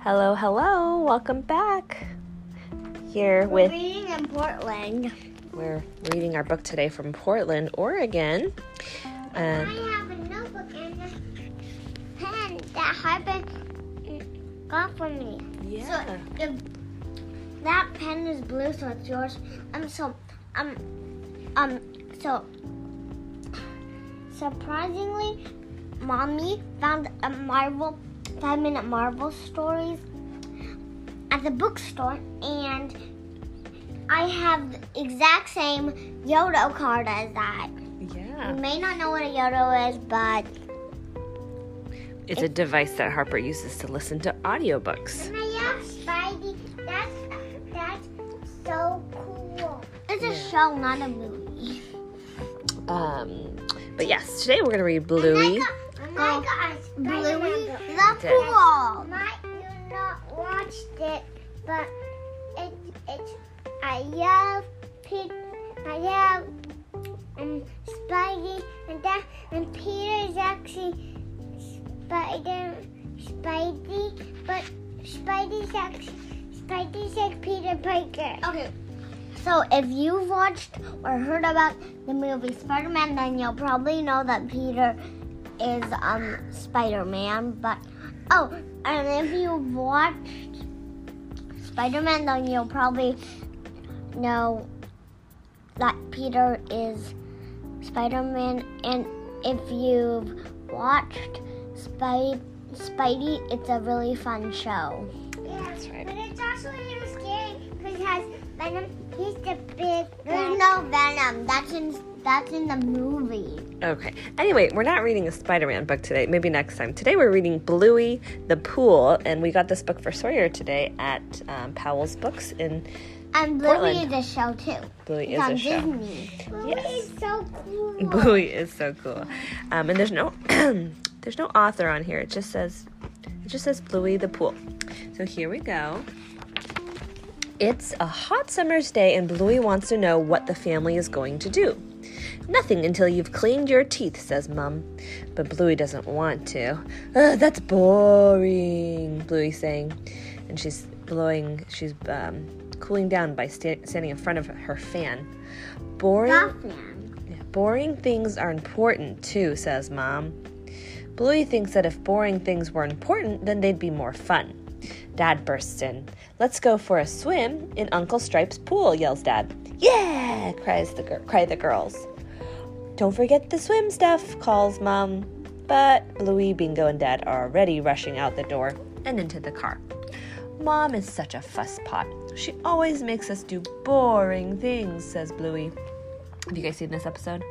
Hello, hello. Welcome back. Here We're with reading in Portland. we're reading our book today from Portland, Oregon. I Um, have a notebook and a pen that Harper got for me. yeah. So the, that pen is blue, so it's yours. Um, so um, um, so surprisingly, mommy found a Marvel five-minute Marvel stories at the bookstore, and I have the exact same Yoto card as that. Yeah. You may not know what a Yoto is, but It's a device that Harper uses to listen to audiobooks. yeah, Spidey. That's that's so cool. It's a Yeah. show, not a movie. Um, but yes, today we're going to read Bluey. Oh my gosh, Bluey the Pool. Might you not watched it, but it it's I love Pete. I love um Spidey and that and Peter is actually Spider Spidey, but Spidey's actually Spidey's like Peter Parker. Okay. So if you've watched or heard about the movie Spider-Man, then you'll probably know that Peter is um Spider-Man. But oh, and if you've watched Spider-Man, then you'll probably know that Peter is Spider-Man. And if you've watched Spidey, Spidey, it's a really fun show. Yeah, That's right. But it's also a little scary because it has Venom. He's the big. There's no Venom. That's in that's in the movie. Okay. Anyway, we're not reading a Spider Man book today. Maybe next time. Today we're reading Bluey the Pool, and we got this book for Sawyer today at um, Powell's Books in And Bluey Portland. is a show too. Bluey It's is on a show. Disney. Bluey Yes. is so cool. Bluey is so cool. Um, and there's no there's no author on here. It just says it just says Bluey the Pool. So here we go. It's a hot summer's day and Bluey wants to know what the family is going to do. Nothing until you've cleaned your teeth, says Mum. But Bluey doesn't want to. Ugh, that's boring, Bluey's saying. And she's blowing, she's um, cooling down by sta- standing in front of her fan. Boring. Yeah, Boring things are important too, says Mom. Bluey thinks that if boring things were important, then they'd be more fun. Dad bursts in. Let's go for a swim in Uncle Stripe's pool, yells Dad. Yeah, cries the gir- cry the girls. Don't forget the swim stuff, calls Mom. But Bluey, Bingo, and Dad are already rushing out the door and into the car. Mom is such a fusspot. She always makes us do boring things, says Bluey. Have you guys seen this episode?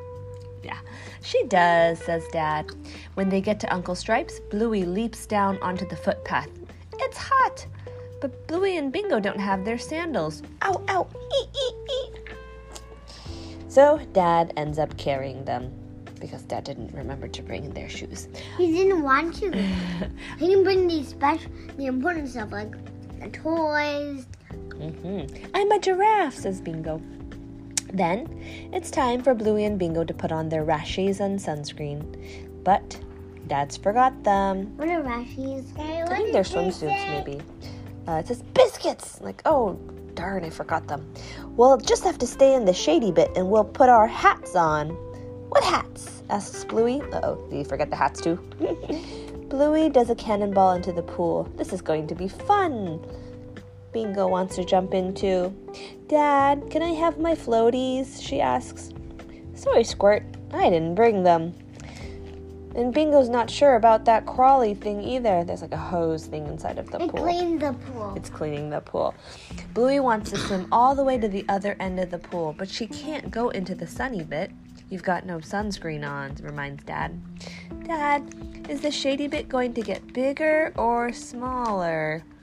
Yeah, she does, says Dad. When they get to Uncle Stripes, Bluey leaps down onto the footpath. It's hot! But Bluey and Bingo don't have their sandals. Ow, ow, ee, ee, ee. So Dad ends up carrying them because Dad didn't remember to bring their shoes. He didn't want to. he didn't bring the special, the important stuff like the toys. hmm I'm a giraffe, says Bingo. Then it's time for Bluey and Bingo to put on their rashes and sunscreen. But Dad's forgot them. What are rashies? I think they're swimsuits, maybe. Uh, it says biscuits. Like, oh, darn, I forgot them. We'll just have to stay in the shady bit and we'll put our hats on. What hats? asks Bluey. Oh, did you forget the hats too? Bluey does a cannonball into the pool. This is going to be fun. Bingo wants to jump in too. Dad, can I have my floaties? She asks. Sorry, Squirt. I didn't bring them. And Bingo's not sure about that crawly thing either. There's like a hose thing inside of the It pool. the pool. It's cleaning the pool. Bluey wants to swim all the way to the other end of the pool, but she can't go into the sunny bit. You've got no sunscreen on, reminds Dad. Dad, is the shady bit going to get bigger or smaller?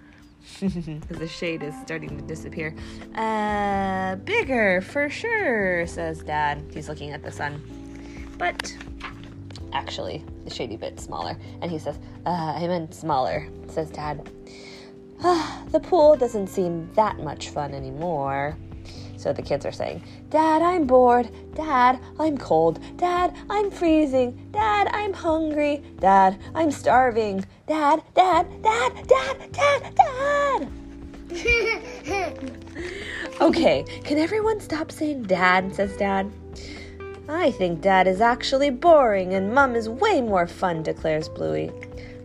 Because the shade is starting to disappear. Uh, bigger for sure, says Dad. He's looking at the sun. But actually, the shady bit smaller. And he says, uh, I meant smaller, says Dad. the pool doesn't seem that much fun anymore. So the kids are saying, Dad, I'm bored. Dad, I'm cold. Dad, I'm freezing. Dad, I'm hungry. Dad, I'm starving. Dad, Dad, Dad, Dad, Dad, Dad. Okay, can everyone stop saying dad? says dad. I think dad is actually boring and mum is way more fun, declares Bluey.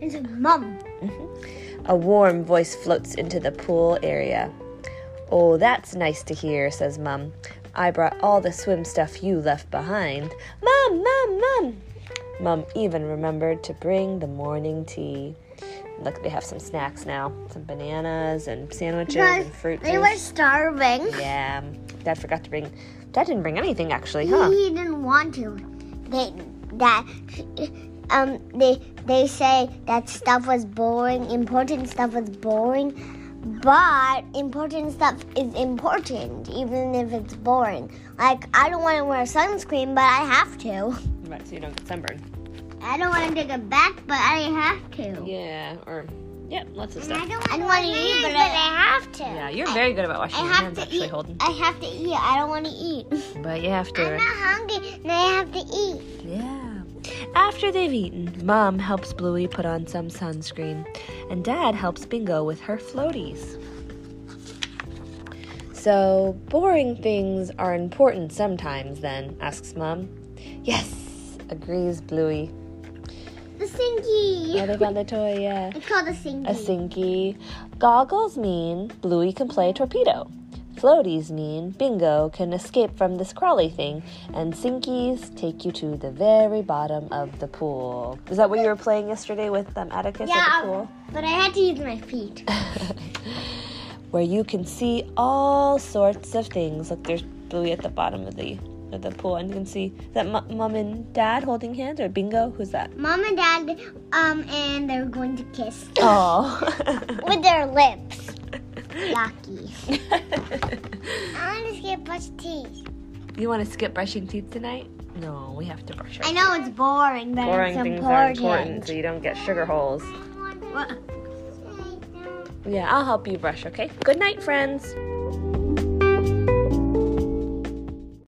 it's mom. Mm-hmm. A warm voice floats into the pool area. Oh, that's nice to hear, says Mum. I brought all the swim stuff you left behind. Mum, Mum, Mum! Mum even remembered to bring the morning tea. Look, they have some snacks now some bananas and sandwiches Because and fruit they juice. were starving. Yeah, Dad forgot to bring. Dad didn't bring anything actually, huh? He didn't want to. They that um they they say that stuff was boring. Important stuff was boring, but important stuff is important even if it's boring. Like I don't want to wear sunscreen, but I have to. Right, so you don't get sunburned. I don't want to take it back, but I have to. Yeah, or yeah, lots of I stuff. don't, I don't want to eat, but I, have to. Yeah, you're very good about washing I your have hands, to actually, eat. Holden. I have to eat. I don't want to eat. But you have to. I'm to. not hungry, and I have to eat. Yeah. After they've eaten, Mom helps Bluey put on some sunscreen, and Dad helps Bingo with her floaties. So, boring things are important sometimes, then? asks Mom. Yes, agrees Bluey. The sinky. Oh, they found the toy, yeah. It's called a sinky. A sinky. Goggles mean Bluey can play torpedo. Floaties mean Bingo can escape from this crawly thing, and Sinkies take you to the very bottom of the pool. Is that what you were playing yesterday with um, Atticus at yeah, the pool? but I had to use my feet. Where you can see all sorts of things. Look, there's Bluey at the bottom of the of the pool, and you can see that m- mom and dad holding hands, or Bingo. Who's that? Mom and Dad, um, and they're going to kiss Oh. with their lips. Yucky. I want to skip brush teeth. you want to skip brushing teeth tonight? No, we have to brush our I know it's boring, but Boring it's things important. are important so you don't get sugar holes. What? Yeah, I'll help you brush, okay? Good night, friends.